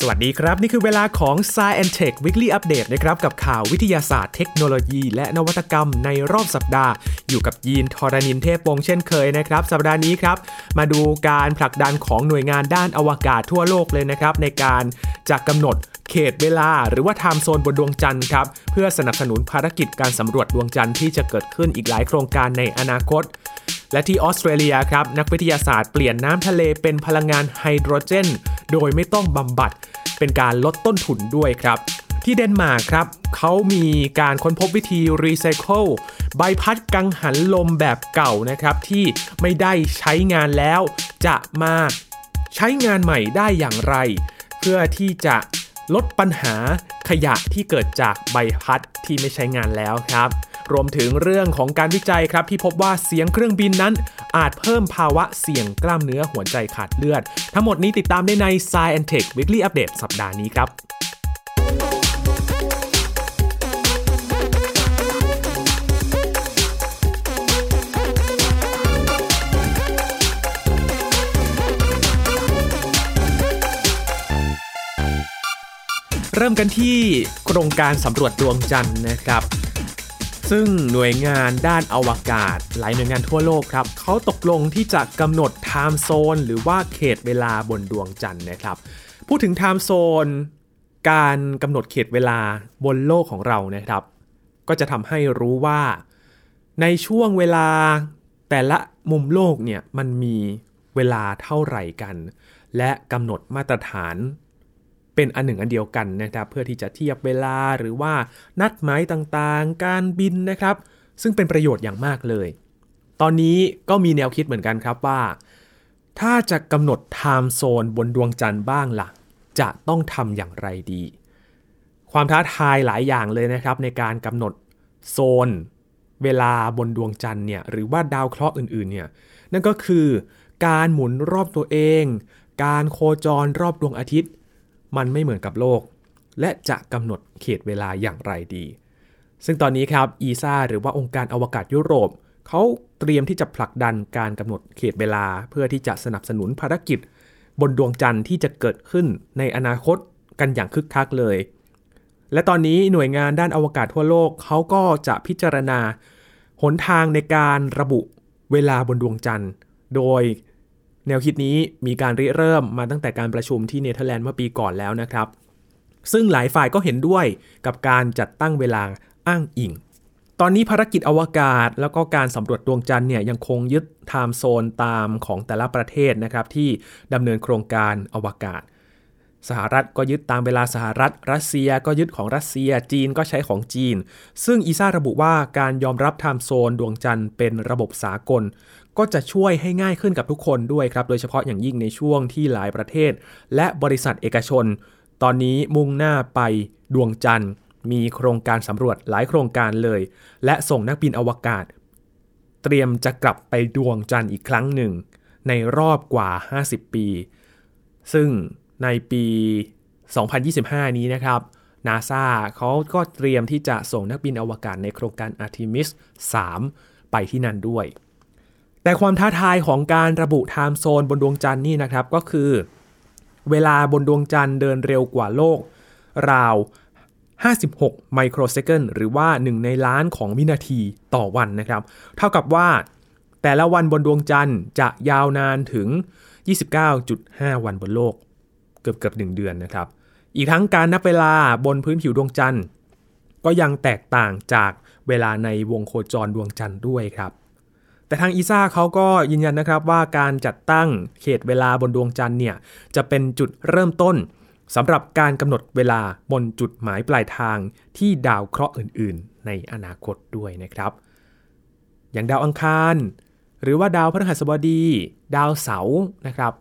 สวัสดีครับ นี่คือเวลาของ Science and Tech Weekly Update นะครับกับข่าววิทยาศาสตร์เทคโนโลยี และนวัตกรรมในรอบสัปดาห์ อยู่กับยีนทรณินเทพวงศ์เช่นเคยนะครับ สัปดาห์นี้ครับ มาดูการผลักดันของหน่วยงานด้านอวกาศทั่วโลกเลยนะครับ ในการจะกำหนดเขตเวลาหรือว่า time zone บนดวงจันทร์ครับ เพื่อสนับสนุนภารกิจการสำรวจดวงจันทร์ที่จะเกิดขึ้นอีกหลายโครงการในอนาคต และที่ออสเตรเลียครับนักวิทยาศาสตร์เปลี่ยนน้ำทะเลเป็นพลังงานไฮโดรเจน โดยไม่ต้องบำบัด เป็นการลดต้นทุนด้วยครับที่เดนมาร์กครับเขามีการค้นพบวิธีรีไซเคิลใบพัดกังหันลมแบบเก่านะครับ ที่ไม่ได้ใช้งานแล้ว จะมาใช้งานใหม่ได้อย่างไร เพื่อที่จะลดปัญหาขยะที่เกิดจากใบพัดที่ไม่ใช้งานแล้วครับ รวมถึงเรื่องของการวิจัยครับที่พบว่าเสียงเครื่องบินนั้น อาจเพิ่มภาวะเสี่ยงกล้ามเนื้อหัวใจขาดเลือด ทั้งหมดนี้ติดตามได้ใน Science Tech Weekly Update สัปดาห์นี้ครับเริ่มกันที่โครงการสำรวจดวงจันทร์นะครับ ซึ่งหน่วยงานด้านอวกาศ หลายหน่วยงานทั่วโลกครับเขาตกลงที่จะกำหนดไทม์โซนหรือว่าเขตเวลาบนดวงจันทร์นะครับ พูดถึงไทม์โซน การกำหนดเขตเวลาบนโลกของเรานะครับ ก็จะทำให้รู้ว่า ในช่วงเวลาแต่ละมุมโลกเนี่ยมันมีเวลาเท่าไหร่กัน และกำหนดมาตรฐาน เป็นอันหนึ่งอันเดียวกันนะครับเพื่อที่จะเทียบเวลาหรือว่านัดหมายต่างๆ การบินนะครับ ซึ่งเป็นประโยชน์อย่างมากเลย ตอนนี้ก็มีแนวคิดเหมือนกันครับว่า ถ้าจะกำหนด time zone บนดวงจันทร์บ้างล่ะ จะต้องทำอย่างไรดี ความท้าทายหลายอย่างเลยนะครับในการกำหนดโซน เวลาบนดวงจันทร์เนี่ยหรือว่าดาวเคราะห์อื่นๆเนี่ยนั่นก็คือการหมุนรอบตัวเอง การโคจรรอบดวงอาทิตย์ มันไม่เหมือนกับโลก และจะกำหนดเขตเวลาอย่างไรดี ซึ่งตอนนี้ครับอีซาหรือว่าองค์การอวกาศยุโรปเขาเตรียมที่จะผลักดันการกำหนดเขตเวลา เพื่อที่จะสนับสนุนภารกิจ บนดวงจันทร์ที่จะเกิดขึ้นในอนาคตกันอย่างคึกคักเลย และตอนนี้หน่วยงานด้านอวกาศทั่วโลกเขาก็จะพิจารณาหนทางในการระบุเวลาบนดวงจันทร์ โดย แนวคิดนี้มีการริเริ่มมาตั้งแต่การประชุมที่เนเธอร์แลนด์เมื่อปีก่อนแล้วนะครับ ซึ่งหลายฝ่ายก็เห็นด้วยกับการจัดตั้งเวลาอ้างอิง ตอนนี้ภารกิจอวกาศ แล้วก็การสำรวจดวงจันทร์เนี่ยยังคงยึด time zone ตามของแต่ละประเทศนะครับที่ดำเนินโครงการอวกาศ สหรัฐก็ยึดตามเวลาสหรัฐ รัสเซียก็ยึดของรัสเซีย จีนก็ใช้ของจีน ซึ่ง ESA ระบุว่าการยอมรับ time zone ดวงจันทร์เป็นระบบสากล ก็จะช่วยให้ง่ายขึ้นกับทุกคนด้วยครับ โดยเฉพาะอย่างยิ่งในช่วงที่หลายประเทศ และบริษัทเอกชน ตอนนี้มุ่งหน้าไปดวงจันทร์ มีโครงการสำรวจหลายโครงการเลย และส่งนักบินอวกาศ เตรียมจะกลับไปดวงจันทร์อีกครั้งหนึ่ง ในรอบกว่า 50 ปี ซึ่งในปี 2025 นี้นะครับนาซาเขาก็เตรียมที่จะส่งนักบินอวกาศในโครงการ Artemis 3 ไปที่นั่นด้วย แต่ความท้าทายของการระบุไทม์โซนบนดวงจันทร์นี่นะครับก็คือ เวลาบนดวงจันทร์เดินเร็วกว่าโลก ราว 56 ไมโครเซคันหรือว่า 1 ในล้านของวินาทีต่อวันนะครับ เท่ากับว่าแต่ละวันบนดวงจันทร์จะยาวนานถึง 29.5 วันบนโลก เกือบเกือบหนึ่งเดือนนะครับ อีกทั้งการนับเวลาบนพื้นผิวดวงจันทร์ ก็ยังแตกต่างจากเวลาในวงโคจรดวงจันทร์ด้วยครับ แต่ทางอีซ่าเขาก็ยืนยันนะครับว่าการจัดตั้งเขตเวลาบนดวงจันทร์เนี่ยจะเป็นจุดเริ่มต้นสำหรับการกำหนดเวลาบนจุดหมายปลายทางที่ดาวเคราะห์อื่น ๆ ในอนาคตด้วยนะครับ อย่างดาวอังคาร หรือว่าดาวพฤหัสบดี ดาวเสาร์นะครับ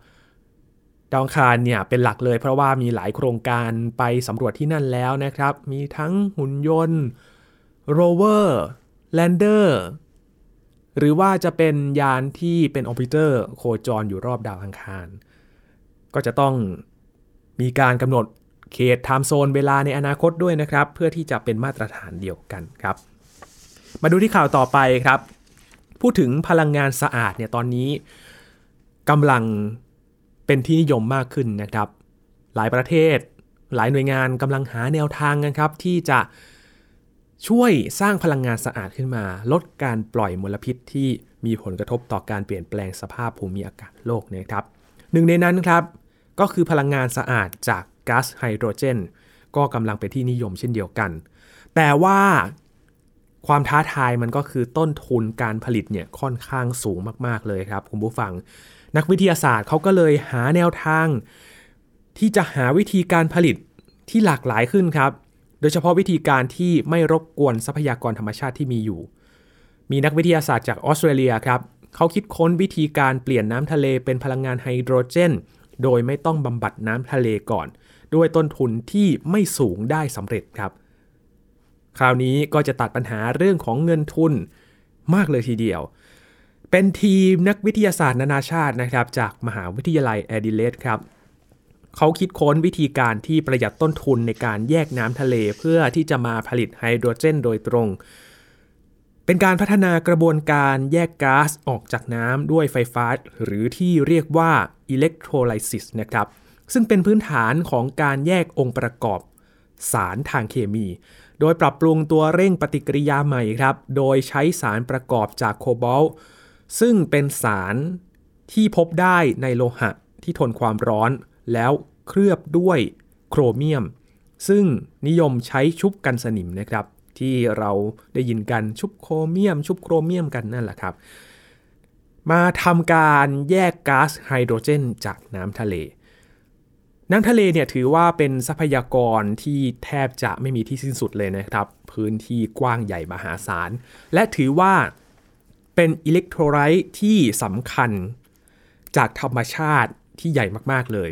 ดาวอังคารเนี่ยเป็นหลักเลยเพราะว่ามีหลายโครงการไปสำรวจที่นั่นแล้วนะครับ มีทั้งหุ่นยนต์ rover lander หรือว่าจะเป็นยานที่เป็น orbiter โคจรอยู่รอบดาวอังคาร ก็จะต้องมีการกำหนดเขต time zone เวลาในอนาคตด้วยนะครับ เพื่อที่จะเป็นมาตรฐานเดียวกันครับ มาดูที่ข่าวต่อไปครับ พูดถึงพลังงานสะอาดเนี่ยตอนนี้กำลังเป็นที่นิยมมากขึ้นนะครับ หลายประเทศ หลายหน่วยงานกำลังหาแนวทางกันครับ ที่จะ ช่วยสร้างพลังงานสะอาดขึ้นมา ลดการปล่อยมลพิษที่มีผลกระทบต่อการเปลี่ยนแปลงสภาพภูมิอากาศโลกนะครับหนึ่งในนั้นครับก็คือพลังงานสะอาดจากก๊าซไฮโดรเจน ก็กำลังเป็นที่นิยมเช่นเดียวกัน แต่ว่าความท้าทายมันก็คือต้นทุนการผลิตเนี่ยค่อนข้างสูงมาก ๆ เลยครับ คุณผู้ฟัง นักวิทยาศาสตร์เขาก็เลยหาแนวทาง ที่จะหาวิธีการผลิตที่หลากหลายขึ้นครับ ดยเฉพาะวิธีการที่ไม่รบกวนทรัพยากรธรรมชาติที่มีอยู่ มีนักวิทยาศาสตร์จากออสเตรเลียครับเขาคิดค้นวิธีการเปลี่ยนน้ำทะเลเป็นพลังงานไฮโดรเจน โดยไม่ต้องบำบัดน้ำทะเลก่อน ด้วยต้นทุนที่ไม่สูงได้สำเร็จครับ คราวนี้ก็จะตัดปัญหาเรื่องของเงินทุนมากเลยทีเดียว เป็นทีมนักวิทยาศาสตร์นานาชาตินะครับ จากมหาวิทยาลัยแอดิเลดครับ เขาคิดค้นวิธีการที่ประหยัดต้นทุนในการแยกน้ำทะเลเพื่อที่จะมาผลิตไฮโดรเจนโดยตรง เป็นการพัฒนากระบวนการแยกก๊าซออกจากน้ำด้วยไฟฟ้า หรือที่เรียกว่าอิเล็กโทรไลซิสนะครับ ซึ่งเป็นพื้นฐานของการแยกองค์ประกอบสารทางเคมี โดยปรับปรุงตัวเร่งปฏิกิริยาใหม่ครับ โดยใช้สารประกอบจากโคบอลต์ซึ่งเป็นสารที่พบได้ในโลหะที่ทนความร้อน แล้วเคลือบด้วยโครเมียม ซึ่งนิยมใช้ชุบกันสนิมนะครับ ที่เราได้ยินกันชุบโครเมียม ชุบโครเมียมกันนั่นแหละครับ มาทำการแยกก๊าซไฮโดรเจน จากน้ำทะเลน้ำทะเลเนี่ยถือว่าเป็นทรัพยากรที่แทบจะไม่มีที่สิ้นสุดเลยนะครับ พื้นที่กว้างใหญ่มหาศาล และถือว่าเป็นอิเล็กโทรไลต์ที่สำคัญจากธรรมชาติ ที่ใหญ่มากๆเลย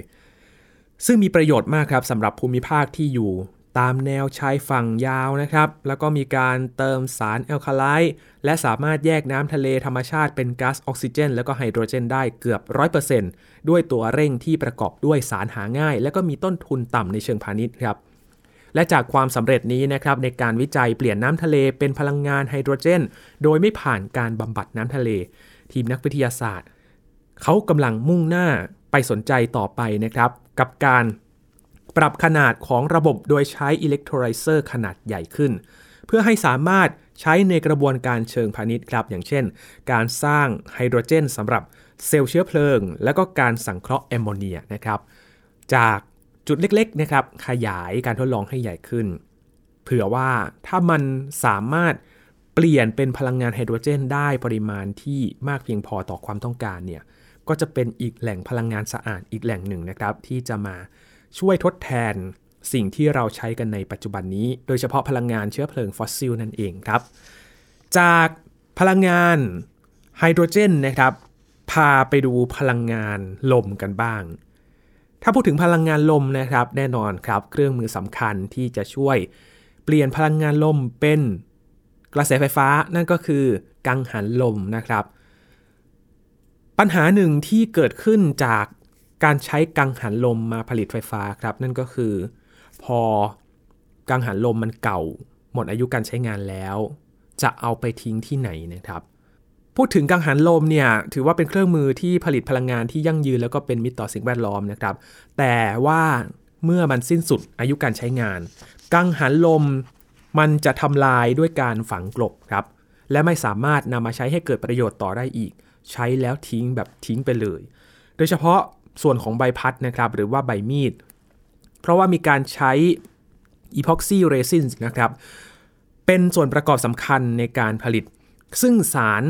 ซึ่งมีประโยชน์มากครับสำหรับภูมิภาคที่อยู่ตามแนวชายฝั่งยาวนะครับ แล้วก็มีการเติมสารแอลคาไลต์และสามารถแยกน้ำทะเลธรรมชาติเป็นก๊าซออกซิเจน แล้วก็ไฮโดรเจนได้เกือบ 100%ด้วยตัวเร่งที่ประกอบด้วยสารหาง่าย และก็มีต้นทุนต่ำในเชิงพาณิชย์ครับ และจากความสำเร็จนี้นะครับในการวิจัยเปลี่ยนน้ำทะเลเป็นพลังงานไฮโดรเจน โดยไม่ผ่านการบำบัดน้ำทะเล ทีมนักวิทยาศาสตร์ เขากำลังมุ่งหน้า ไปสนใจต่อไปนะครับ กับการปรับขนาดของระบบโดยใช้อิเล็กโทรไลเซอร์ขนาดใหญ่ขึ้น เพื่อให้สามารถใช้ในกระบวนการเชิงพาณิชย์ครับ อย่างเช่น การสร้างไฮโดรเจนสำหรับเซลล์เชื้อเพลิง และก็การสังเคราะห์แอมโมเนียนะครับ จากจุดเล็กๆนะครับขยายการทดลองให้ใหญ่ขึ้น เผื่อว่าถ้ามันสามารถเปลี่ยนเป็นพลังงานไฮโดรเจนได้ปริมาณที่มากเพียงพอต่อความต้องการเนี่ย ก็จะเป็นอีกแหล่งพลังงานสะอาดอีกแหล่งหนึ่งนะครับ ที่จะมาช่วยทดแทนสิ่งที่เราใช้กันในปัจจุบันนี้ โดยเฉพาะพลังงานเชื้อเพลิงฟอสซิลนั่นเองครับ จากพลังงานไฮโดรเจนนะครับ พาไปดูพลังงานลมกันบ้าง ถ้าพูดถึงพลังงานลมนะครับ แน่นอนครับ เครื่องมือสำคัญที่จะช่วยเปลี่ยนพลังงานลมเป็นกระแสไฟฟ้านั่นก็คือกังหันลมนะครับ ปัญหาหนึ่งที่เกิดขึ้นจากการใช้กังหันลมมาผลิตไฟฟ้าครับนั่นก็คือ พอกังหันลมมันเก่า หมดอายุการใช้งานแล้ว จะเอาไปทิ้งที่ไหนนะครับ พูดถึงกังหันลมเนี่ยถือว่าเป็นเครื่องมือที่ผลิตพลังงานที่ยั่งยืนแล้วก็เป็นมิตรต่อสิ่งแวดล้อมนะครับ แต่ว่าเมื่อมันสิ้นสุดอายุการใช้งาน กังหันลมมันจะทำลายด้วยการฝังกลบครับ และไม่สามารถนำมาใช้ให้เกิดประโยชน์ต่อได้อีก ใช้แล้วทิ้งแบบทิ้งไปเลย โดยเฉพาะส่วนของใบพัดนะครับหรือว่าใบมีด เพราะว่ามีการใช้อีพ็อกซี่เรซินนะครับเป็นส่วนประกอบสำคัญในการผลิต ซึ่งสาร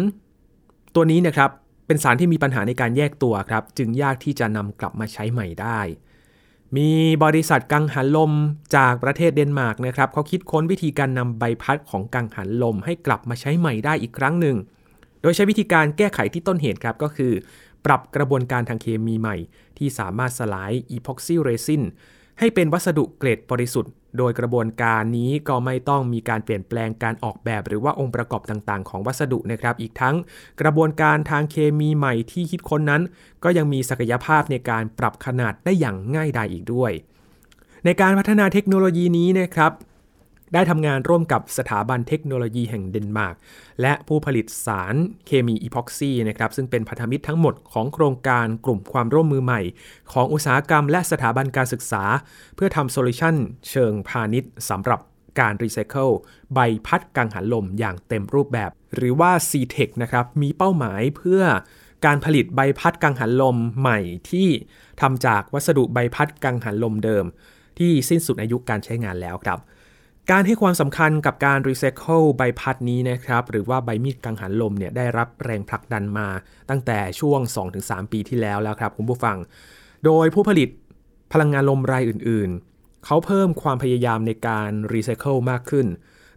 ตัวนี้นะครับเป็นสารที่มีปัญหาในการแยกตัวครับจึงยากที่จะนำกลับมาใช้ใหม่ได้ มีบริษัทกังหันลมจากประเทศเดนมาร์กนะครับเขาคิดค้นวิธีการนำใบพัดของกังหันลมให้กลับมาใช้ใหม่ได้อีกครั้งหนึ่ง โดยใช้วิธีการแก้ไขที่ต้นเหตุครับก็คือ ปรับกระบวนการทางเคมีใหม่ ที่สามารถสลายอีพ็อกซี่เรซินให้เป็นวัสดุเกรดบริสุทธิ์ โดยกระบวนการนี้ก็ไม่ต้องมีการเปลี่ยนแปลงการออกแบบ หรือว่าองค์ประกอบต่างๆ ของวัสดุนะครับ อีกทั้งกระบวนการทางเคมีใหม่ที่คิดค้นนั้น ก็ยังมีศักยภาพในการปรับขนาดได้อย่างง่ายดายอีกด้วย ในการพัฒนาเทคโนโลยีนี้นะครับ ได้ทำงานร่วมกับสถาบันเทคโนโลยีแห่งเดนมาร์กและผู้ผลิตสารเคมีอีพ็อกซีนะครับซึ่งเป็นพันธมิตรทั้งหมดของโครงการกลุ่มความร่วมมือใหม่ ของอุตสาหกรรมและสถาบันการศึกษา เพื่อทำโซลูชันเชิงพาณิชย์สำหรับการรีไซเคิลใบพัดกังหันลมอย่างเต็มรูปแบบ หรือว่า CETEC นะครับมีเป้าหมายเพื่อการผลิตใบพัดกังหันลมใหม่ที่ทำจากวัสดุใบพัดกังหันลมเดิม ที่สิ้นสุดอายุการใช้งานแล้วครับ การให้ความสำคัญกับการรีไซเคิลใบพัดนี้นะครับหรือว่าใบมีดกังหันลมเนี่ยได้รับแรงผลักดันมาตั้งแต่ช่วง 2-3 ปีที่แล้วแล้วครับคุณผู้ฟัง โดยผู้ผลิตพลังงานลมรายอื่นๆ เขาเพิ่มความพยายามในการรีไซเคิลมากขึ้น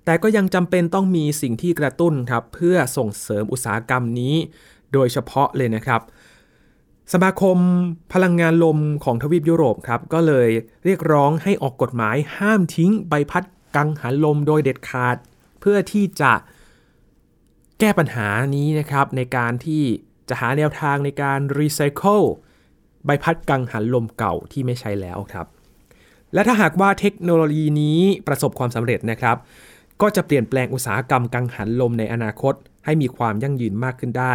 แต่ก็ยังจำเป็นต้องมีสิ่งที่กระตุ้นครับเพื่อส่งเสริมอุตสาหกรรมนี้ โดยเฉพาะเลยนะครับ สมาคมพลังงานลมของทวีปยุโรปครับก็เลยเรียกร้องให้ออกกฎหมายห้ามทิ้งใบพัด กังหันลมโดยเด็ดขาด เพื่อที่จะแก้ปัญหานี้นะครับในการที่จะหาแนวทางในการรีไซเคิลใบพัดกังหันลมเก่าที่ไม่ใช้แล้วครับ และถ้าหากว่าเทคโนโลยีนี้ประสบความสำเร็จนะครับ ก็จะเปลี่ยนแปลงอุตสาหกรรมกังหันลมในอนาคต ให้มีความยั่งยืนมากขึ้นได้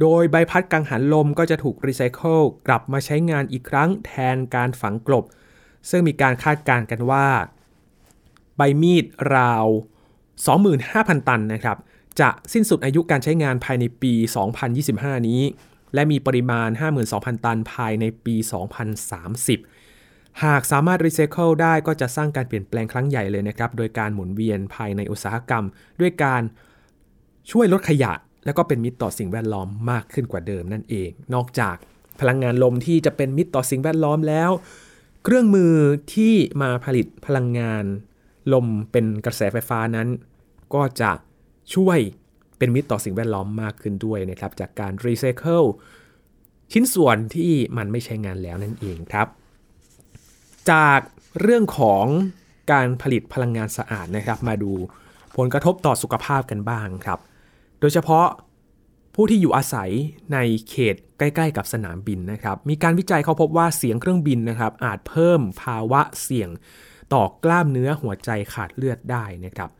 โดยใบพัดกังหันลมก็จะถูกรีไซเคิลกลับมาใช้งานอีกครั้งแทนการฝังกลบ ซึ่งมีการคาดการณ์กันว่า ใบมีดราว 25,000 ตันนะครับ จะสิ้นสุดอายุการใช้งานภายในปี 2025 นี้ และมีปริมาณ 52,000 ตันภายในปี 2030 หากสามารถรีไซเคิลได้ก็จะสร้างการเปลี่ยนแปลงครั้งใหญ่เลยนะครับ โดยการหมุนเวียนภายในอุตสาหกรรม ด้วยการช่วยลดขยะ และก็เป็นมิตรต่อสิ่งแวดล้อมมากขึ้นกว่าเดิมนั่นเอง นอกจากพลังงานลมที่จะเป็นมิตรต่อสิ่งแวดล้อมแล้ว เครื่องมือที่มาผลิตพลังงาน ลมเป็นกระแสไฟฟ้านั้น ก็จะช่วยเป็นมิตรต่อสิ่งแวดล้อมมากขึ้นด้วยนะครับ จากการรีไซเคิลชิ้นส่วนที่มันไม่ใช้งานแล้วนั่นเองครับ จากเรื่องของการผลิตพลังงานสะอาดนะครับ มาดูผลกระทบต่อสุขภาพกันบ้างครับ โดยเฉพาะผู้ที่อยู่อาศัยในเขตใกล้ ๆ กับสนามบินนะครับ มีการวิจัยเขาพบว่าเสียงเครื่องบินนะครับ อาจเพิ่มภาวะเสี่ยง ต่อกล้ามเนื้อหัวใจขาดเลือดได้นะครับ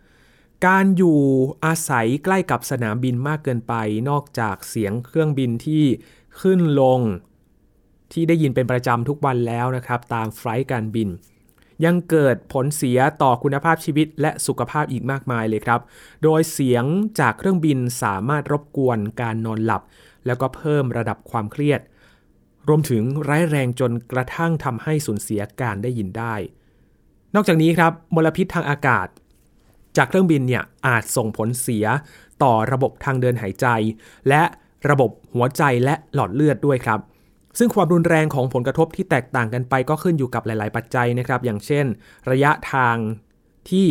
การอยู่อาศัยใกล้กับสนามบินมากเกินไป นอกจากเสียงเครื่องบินที่ขึ้นลงที่ได้ยินเป็นประจำทุกวันแล้วนะครับ ตามไฟล์การบิน ยังเกิดผลเสียต่อคุณภาพชีวิตและสุขภาพอีกมากมายเลยครับ โดยเสียงจากเครื่องบินสามารถรบกวนการนอนหลับ แล้วก็เพิ่มระดับความเครียด รวมถึงร้ายแรงจนกระทั่งทำให้สูญเสียการได้ยินได้ นอกจากนี้ครับมลพิษทางอากาศ จากเครื่องบินเนี่ยอาจส่งผลเสียต่อระบบทางเดินหายใจ และระบบหัวใจและหลอดเลือดด้วยครับ ซึ่งความรุนแรงของผลกระทบที่แตกต่างกันไปก็ขึ้นอยู่กับหลาย ๆ ปัจจัยนะครับ อย่างเช่น ระยะทางที่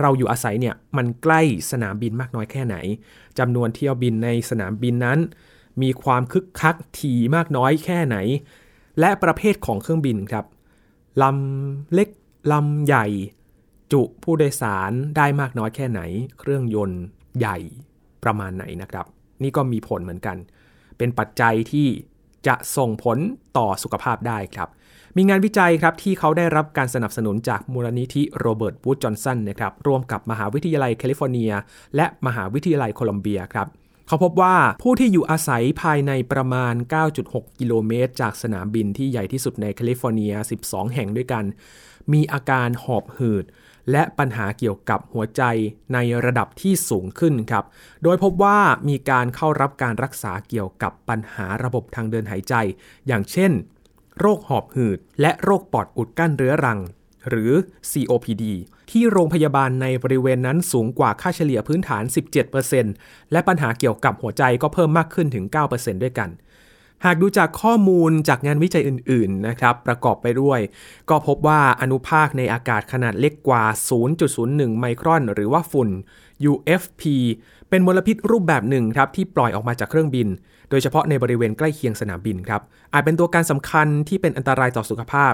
เราอยู่อาศัยเนี่ยมันใกล้สนามบินมากน้อยแค่ไหนจำนวนเที่ยวบินในสนามบินนั้น มีความคึกคักถี่มากน้อยแค่ไหน และประเภทของเครื่องบินครับลำเล็ก ลำใหญ่ จุผู้โดยสารได้มากน้อยแค่ไหน เครื่องยนต์ใหญ่ประมาณไหนนะครับ นี่ก็มีผลเหมือนกัน เป็นปัจจัยที่จะส่งผลต่อสุขภาพได้ครับ มีงานวิจัยครับที่เขาได้รับการสนับสนุนจากมูลนิธิโรเบิร์ตวูดจอห์นสันนะครับร่วมกับมหาวิทยาลัยแคลิฟอร์เนีย และมหาวิทยาลัยโคลัมเบียครับเขาพบว่าผู้ที่อยู่อาศัยภายในประมาณ 9.6 กิโลเมตร จากสนามบินที่ใหญ่ที่สุดในแคลิฟอร์เนีย 12 แห่งด้วยกัน มีอาการหอบหืด และปัญหาเกี่ยวกับหัวใจในระดับที่สูงขึ้นครับ โดยพบว่ามีการเข้ารับการรักษาเกี่ยวกับปัญหาระบบทางเดินหายใจ อย่างเช่น โรคหอบหืด และโรคปอดอุดกั้นเรื้อรัง หรือ COPD ที่โรงพยาบาลในบริเวณนั้นสูงกว่าค่าเฉลี่ยพื้นฐาน 17%และปัญหาเกี่ยวกับหัวใจก็เพิ่มมากขึ้นถึง 9%ด้วยกัน หากดูจากข้อมูลจากงานวิจัยออื่นๆนะครับประกอบไปด้วย ก็พบว่าอนุภาคในอากาศขนาดเล็กกว่า 0.01 ไมครอน หรือว่าฝุ่น UFP เป็นมลพิษรูปแบบหนึ่งครับที่ปล่อยออกมาจากเครื่องบิน โดยเฉพาะในบริเวณใกล้เคียงสนามบินครับอาจเป็นตัวการสำคัญที่เป็นอันตรายต่อสุขภาพ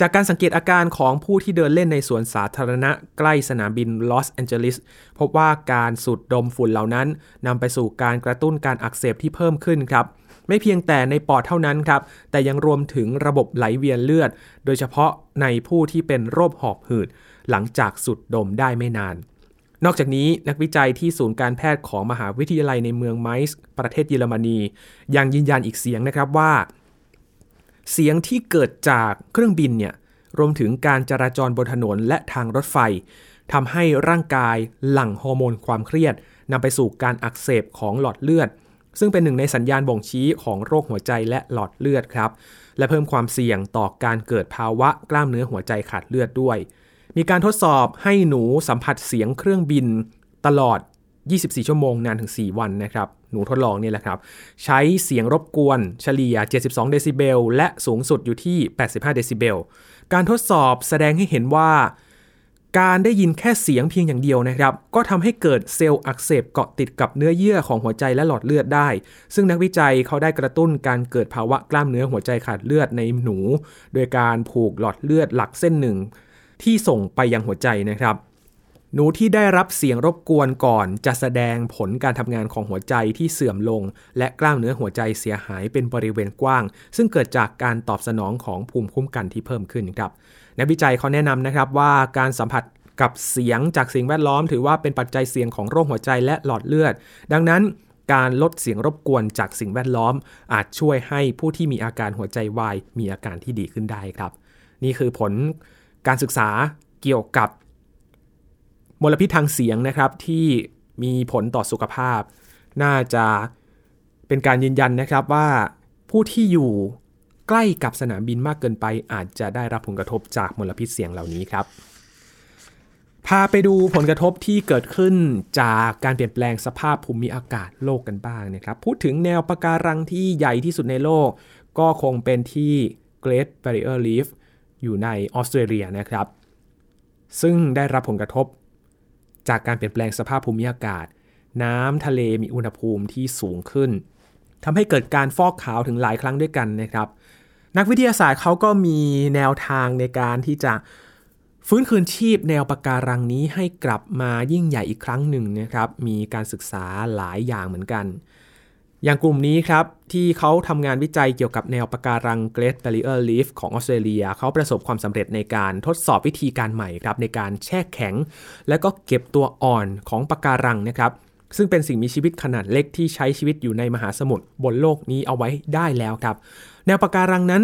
จากการสังเกตอาการของผู้ที่เดินเล่นในสวนสาธารณะใกล้สนามบินลอสแอนเจลิสพบว่าการสูดดมฝุ่นเหล่านั้นนำไปสู่การกระตุ้นการอักเสบที่เพิ่มขึ้นครับ ไม่เพียงแต่ในปอดเท่านั้นครับ แต่ยังรวมถึงระบบไหลเวียนเลือด โดยเฉพาะในผู้ที่เป็นโรคหอบหืด หลังจากสุดดมได้ไม่นาน นอกจากนี้นักวิจัยที่ศูนย์การแพทย์ของมหาวิทยาลัยในเมืองไมส์ประเทศเยอรมนี ยังยืนยันอีกเสียงนะครับว่า เสียงที่เกิดจากเครื่องบินเนี่ยรวมถึงการจราจรบนถนนและทางรถไฟทำให้ร่างกายหลั่งฮอร์โมนความเครียดนำไปสู่การอักเสบของหลอดเลือด ซึ่งเป็นหนึ่งในสัญญาณบ่งชี้ของโรคหัวใจและหลอดเลือดครับ และเพิ่มความเสี่ยงต่อการเกิดภาวะกล้ามเนื้อหัวใจขาดเลือดด้วย มีการทดสอบให้หนูสัมผัสเสียงเครื่องบินตลอด 24 ชั่วโมงนานถึง 4 วันนะครับ หนูทดลองนี่แหละครับ ใช้เสียงรบกวนเฉลี่ย 72 เดซิเบล และสูงสุดอยู่ที่ 85 เดซิเบล การทดสอบแสดงให้เห็นว่า การได้ยินแค่เสียงเพียงอย่างเดียวนะครับ ก็ทำให้เกิดเซลล์อักเสบเกาะติดกับเนื้อเยื่อของหัวใจและหลอดเลือดได้ ซึ่งนักวิจัยเขาได้กระตุ้นการเกิดภาวะกล้ามเนื้อหัวใจขาดเลือดในหนู โดยการผูกหลอดเลือดหลักเส้นหนึ่ง ที่ส่งไปยังหัวใจนะครับ หนูที่ได้รับเสียงรบกวนก่อน จะแสดงผลการทำงานของหัวใจที่เสื่อมลง และกล้ามเนื้อหัวใจเสียหายเป็นบริเวณกว้าง ซึ่งเกิดจากการตอบสนองของภูมิคุ้มกันที่เพิ่มขึ้นครับ นักวิจัยเขาแนะนำนะครับว่าการสัมผัสกับเสียงจากสิ่งแวดล้อม ถือว่าเป็นปัจจัยเสี่ยงของโรคหัวใจและหลอดเลือด ดังนั้นการลดเสียงรบกวนจากสิ่งแวดล้อม อาจช่วยให้ผู้ที่มีอาการหัวใจวายมีอาการที่ดีขึ้นได้ครับ นี่คือผลการศึกษาเกี่ยวกับมลพิษทางเสียงนะครับที่มีผลต่อสุขภาพ น่าจะเป็นการยืนยันนะครับว่าผู้ที่อยู่ ใกล้กับสนามบินมากเกินไป อาจจะได้รับผลกระทบจากมลพิษเสียงเหล่านี้ครับ พาไปดูผลกระทบที่เกิดขึ้นจากการเปลี่ยนแปลงสภาพภูมิอากาศโลกกันบ้างนะครับ พูดถึงแนวปะการังที่ใหญ่ที่สุดในโลก ก็คงเป็นที่ Great Barrier Reef อยู่ในออสเตรเลียนะครับ ซึ่งได้รับผลกระทบ จากการเปลี่ยนแปลงสภาพภูมิอากาศ น้ำทะเลมีอุณหภูมิที่สูงขึ้นทำให้เกิดการฟอกขาวถึงหลายครั้งด้วยกันนะครับ นักวิทยาศาสตร์เขาก็มีแนวทางในการที่จะฟื้นคืนชีพแนวปะการังนี้ให้กลับมายิ่งใหญ่อีกครั้งหนึ่งนะครับ มีการศึกษาหลายอย่างเหมือนกัน อย่างกลุ่มนี้ครับที่เขาทำงานวิจัยเกี่ยวกับแนวปะการัง Great Barrier Reef ของออสเตรเลียเขาประสบความสำเร็จในการทดสอบวิธีการใหม่ครับในการแช่แข็ง และก็เก็บตัวอ่อนของปะการังนะครับซึ่งเป็นสิ่งมีชีวิตขนาดเล็กที่ใช้ชีวิตอยู่ในมหาสมุทรบนโลกนี้เอาไว้ได้แล้วครับ แนวปะการังนั้น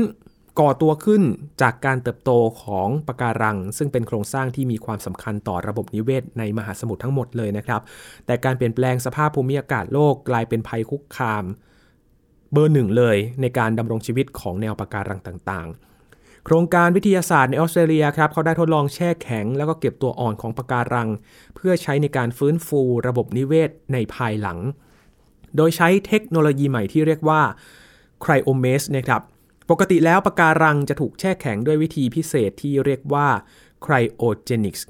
ก่อตัวขึ้นจากการเติบโตของปะการัง ซึ่งเป็นโครงสร้างที่มีความสำคัญต่อระบบนิเวศในมหาสมุทรทั้งหมดเลยนะครับ แต่การเปลี่ยนแปลงสภาพภูมิอากาศโลกกลายเป็นภัยคุกคาม เบอร์หนึ่งเลย ในการดำรงชีวิตของแนวปะการังต่างๆ โครงการวิทยาศาสตร์ในออสเตรเลียครับเขาได้ทดลองแช่แข็ง แล้วก็เก็บตัวอ่อนของปะการัง เพื่อใช้ในการฟื้นฟูระบบนิเวศในภายหลัง โดยใช้เทคโนโลยีใหม่ที่เรียกว่า ไครโอเมสนะครับปกติแล้วปะการังจะถูกแช่แข็งด้วยวิธีพิเศษที่เรียกว่า cryogenics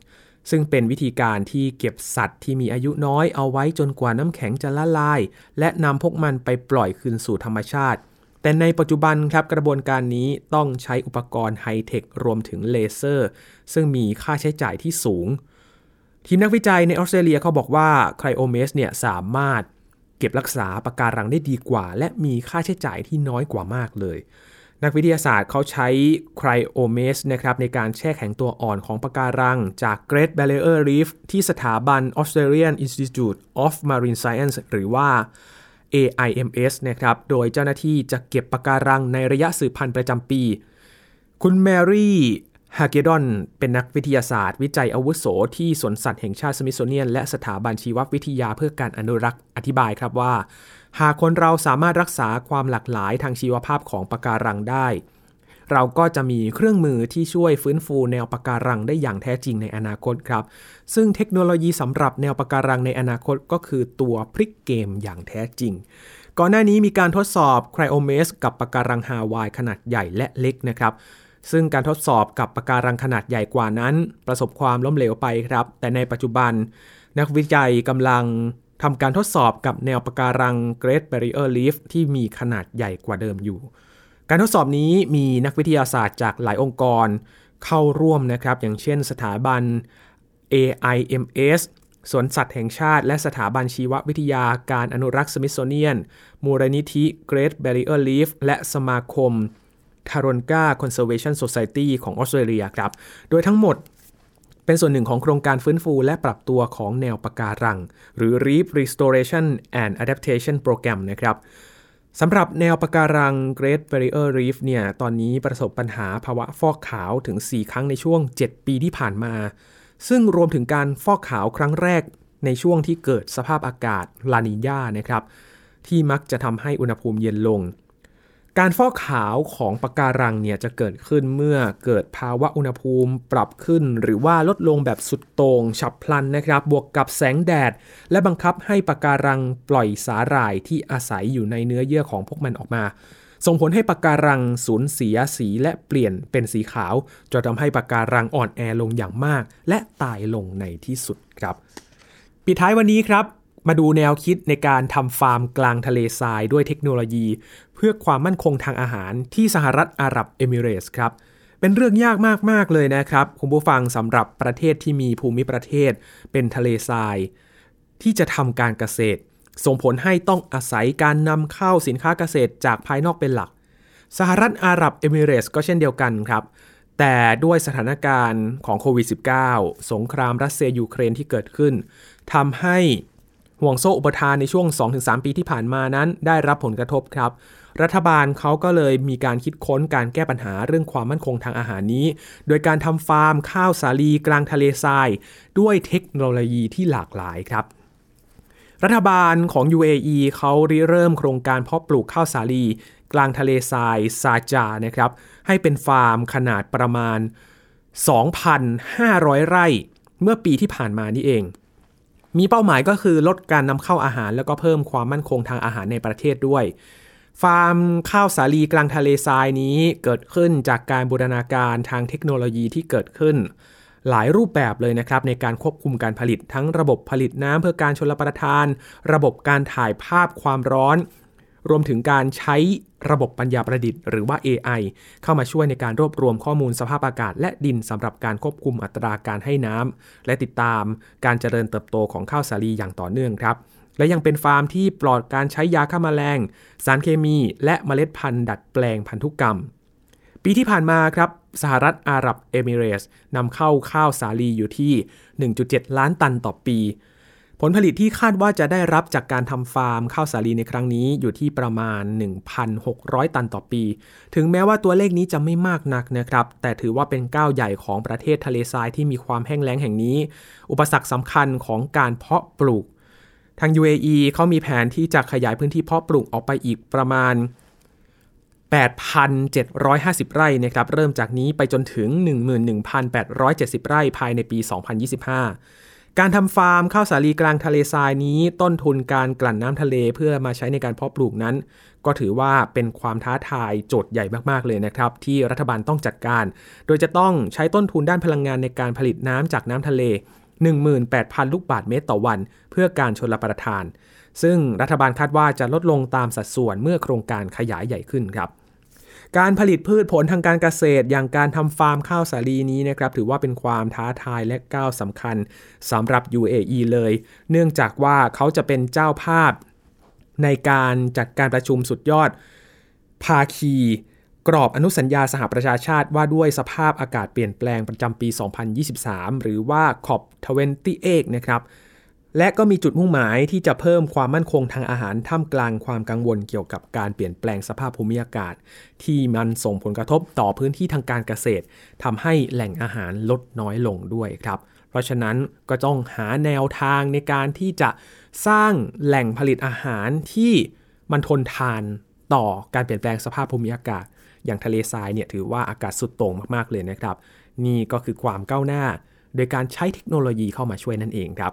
ซึ่งเป็นวิธีการที่เก็บสัตว์ที่มีอายุน้อยเอาไว้จนกว่าน้ำแข็งจะละลาย และนำพวกมันไปปล่อยคืนสู่ธรรมชาติ แต่ในปัจจุบันครับกระบวนการนี้ต้องใช้อุปกรณ์ไฮเทครวมถึงเลเซอร์ ซึ่งมีค่าใช้จ่ายที่สูง ทีมนักวิจัยในออสเตรเลียเขาบอกว่าไครโอเมสเนี่ยสามารถ เก็บรักษาปะการังได้ดีกว่า และมีค่าใช้จ่ายที่น้อยกว่ามากเลย นักวิทยาศาสตร์เขาใช้ไครโอเมสนะครับในการแช่แข็งตัวอ่อนของปะการัง จาก Great Barrier Reef ที่สถาบัน Australian Institute of Marine Science หรือว่า AIMS นะครับ โดยเจ้าหน้าที่จะเก็บปะการังในระยะสืบพันธุ์ประจำปี คุณแมรี่ ฮาเกดอนเป็นนักวิทยาศาสตร์ วิจัยอาวุโสที่สวนสัตว์แห่งชาติสมิธโซเนียน และสถาบันชีววิทยาเพื่อการอนุรักษ์อธิบายครับว่า หากคนเราสามารถรักษาความหลากหลายทางชีวภาพของปะการังได้ เราก็จะมีเครื่องมือที่ช่วยฟื้นฟูแนวปะการังได้อย่างแท้จริงในอนาคตครับ ซึ่งเทคโนโลยีสำหรับแนวปะการังในอนาคตก็คือตัวพลิกเกมอย่างแท้จริงก่อนหน้านี้มีการทดสอบไครโอเมสกับปะการังฮาวายขนาดใหญ่และเล็กนะครับ ซึ่งการทดสอบกับปะการังขนาดใหญ่กว่านั้น ประสบความล้มเหลวไปครับ แต่ในปัจจุบัน นักวิจัยกำลังทำการทดสอบกับแนวปะการัง Great Barrier Reef ที่มีขนาดใหญ่กว่าเดิมอยู่ การทดสอบนี้มีนักวิทยาศาสตร์จากหลายองค์กรเข้าร่วมนะครับ อย่างเช่นสถาบัน AIMS สวนสัตว์แห่งชาติ และสถาบันชีววิทยาการอนุรักษ์สมิธโซเนียน มูลนิธิ Great Barrier Reef และสมาคม t a r o n g a Conservation Society ของออสเตรเลียครับ โดยทั้งหมดเป็นส่วนหนึ่งของโครงการฟื้นฟูและปรับตัวของแนวปะการัง หรือ Reef Restoration and Adaptation Program นะครับสำหรับแนวปะการัง Great Barrier Reef เนี่ย ตอนนี้ประสบปัญหาภาวะฟอกขาวถึง 4 ครั้งในช่วง 7 ปีที่ผ่านมา ซึ่งรวมถึงการฟอกขาวครั้งแรกในช่วงที่เกิดสภาพอากาศลานิญานะครับ ที่มักจะทำให้อุณหภูมิเย็นลง การฟอกขาวของปะการังเนี่ยจะเกิดขึ้นเมื่อเกิดภาวะอุณหภูมิปรับขึ้น หรือว่าลดลงแบบสุดโต่งฉับพลันนะครับ บวกกับแสงแดด และบังคับให้ปะการังปล่อยสาหร่ายที่อาศัยอยู่ในเนื้อเยื่อของพวกมันออกมา ส่งผลให้ปะการังสูญเสียสีและเปลี่ยนเป็นสีขาวจนทำให้ปะการังอ่อนแอลงอย่างมาก และตายลงในที่สุดครับปิดท้ายวันนี้ครับมาดูแนวคิดในการทำฟาร์มกลางทะเลทรายด้วยเทคโนโลยี เพื่อความมั่นคงทางอาหารที่สหรัฐอาหรับเอมิเรสครับเป็นเรื่องยากมาก ๆ เลยนะครับ คุณผู้ฟังสำหรับประเทศที่มีภูมิประเทศ เป็นทะเลทราย ที่จะทำการเกษตร ส่งผลให้ต้องอาศัยการนำเข้าสินค้าเกษตรจากภายนอกเป็นหลัก สหรัฐอาหรับเอมิเรสก็เช่นเดียวกันครับ แต่ด้วยสถานการณ์ของโควิด -19 สงครามรัสเซียยูเครนที่เกิดขึ้นทำให้ ห่วงโซ่อุปทานในช่วง 2-3 ปีที่ผ่านมานั้นได้รับผลกระทบครับ รัฐบาลเขาก็เลยมีการคิดค้นการแก้ปัญหาเรื่องความมั่นคงทางอาหารนี้ โดยการทำฟาร์มข้าวสาลีกลางทะเลทราย ด้วยเทคโนโลยีที่หลากหลายครับรัฐบาลของ UAE เขาริเริ่มโครงการเพาะปลูกข้าวสาลี กลางทะเลทรายซาจานะครับ ให้เป็นฟาร์มขนาดประมาณ 2,500 ไร่ เมื่อปีที่ผ่านมานี่เอง มีเป้าหมายก็คือลดการนำเข้าอาหาร แล้วก็เพิ่มความมั่นคงทางอาหารในประเทศด้วย ฟาร์มข้าวสาลีกลางทะเลทรายนี้เกิดขึ้นจากการบูรณาการทางเทคโนโลยีที่เกิดขึ้น หลายรูปแบบเลยนะครับในการควบคุมการผลิต ทั้งระบบผลิตน้ำเพื่อการชลประทาน ระบบการถ่ายภาพความร้อน รวมถึงการใช้ ระบบปัญญาประดิษฐ์หรือว่า AI เข้ามาช่วยในการรวบรวมข้อมูลสภาพอากาศและดินสำหรับการควบคุมอัตราการให้น้ำและติดตามการเจริญเติบโตของข้าวสาลีอย่างต่อเนื่องครับ และยังเป็นฟาร์มที่ปลอดการใช้ยาฆ่ามาแมลง สารเคมี และเมล็ดพันธุ์ดัดแปลงพันธุกรรม ปีที่ผ่านมาครับสหรัฐอาหรับเอมิเรส์นำเข้าข้าวสาลีอยู่ที่ 1.7 ล้านตันต่อปี ผลผลิตที่คาดว่าจะได้รับจากการทำฟาร์มข้าวสาลีในครั้งนี้อยู่ที่ประมาณ 1,600 ตันต่อปี ถึงแม้ว่าตัวเลขนี้จะไม่มากนักนะครับ แต่ถือว่าเป็นก้าวใหญ่ของประเทศทะเลทรายที่มีความแห้งแล้งแห่งนี้ อุปสรรคสำคัญของการเพาะปลูก ทาง UAE เขามีแผนที่จะขยายพื้นที่เพาะปลูกออกไปอีกประมาณ 8,750 ไร่นะครับ เริ่มจากนี้ไปจนถึง 11,870 ไร่ภายในปี 2025 การทำฟาร์มข้าวสาลีกลางทะเลทรายนี้ ต้นทุนการกลั่นน้ำทะเลเพื่อมาใช้ในการเพาะปลูกนั้น ก็ถือว่าเป็นความท้าทายโจทย์ใหญ่มากๆเลยนะครับ ที่รัฐบาลต้องจัดการ โดยจะต้องใช้ต้นทุนด้านพลังงานในการผลิตน้ำจากน้ำทะเล 18,000 ลูกบาทเมตรต่อวัน เพื่อการชนรับประทาน ซึ่งรัฐบาลคาดว่าจะลดลงตามสัดส่วนเมื่อโครงการขยายใหญ่ขึ้นครับ การผลิตพืชผลทางการเกษตร อย่างการทำฟาร์มข้าวสาลีนี้นะครับถือว่าเป็นความท้าทายและก้าวสำคัญสำหรับ UAE เลย เนื่องจากว่าเขาจะเป็นเจ้าภาพในการจัดการประชุมสุดยอด ภาคีกรอบอนุสัญญาสหประชาชาติว่าด้วยสภาพอากาศเปลี่ยนแปลงประจำปี 2023 หรือว่า COP28 นะครับ และก็มีจุดมุ่งหมายที่จะเพิ่มความมั่นคงทางอาหารท่ามกลางความกังวลเกี่ยวกับการเปลี่ยนแปลงสภาพภูมิอากาศ ที่มันส่งผลกระทบต่อพื้นที่ทางการเกษตรทำให้แหล่งอาหารลดน้อยลงด้วยครับ เพราะฉะนั้นก็ต้องหาแนวทางในการที่จะสร้างแหล่งผลิตอาหารที่มันทนทานต่อการเปลี่ยนแปลงสภาพภูมิอากาศ อย่างทะเลทรายเนี่ยถือว่าอากาศสุดโต่งมากๆเลยนะครับ นี่ก็คือความก้าวหน้า โดยการใช้เทคโนโลยีเข้ามาช่วยนั่นเองครับ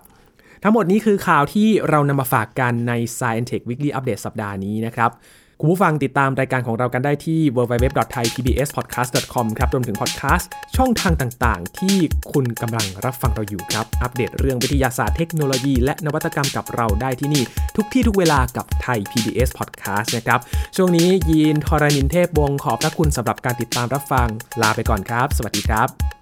ทั้งหมดนี้คือข่าวที่เรานำมาฝากกันใน Science Tech Weekly Update สัปดาห์นี้นะครับคุณผู้ฟังติดตามรายการของเรากันได้ที่ www.thaipbspodcast.com ครับรวมถึงพอดแคสต์ช่องทางต่างๆ ที่คุณกำลังรับฟังเราอยู่ครับ อัปเดตเรื่องวิทยาศาสตร์เทคโนโลยี และนวัตกรรมกับเราได้ที่นี่ ทุกที่ทุกเวลากับไทย PBS Podcast นะครับ ช่วงนี้ยีนทรณินเทพวงศ์ขอบพระคุณสำหรับการติดตามรับฟัง ลาไปก่อนครับ สวัสดีครับ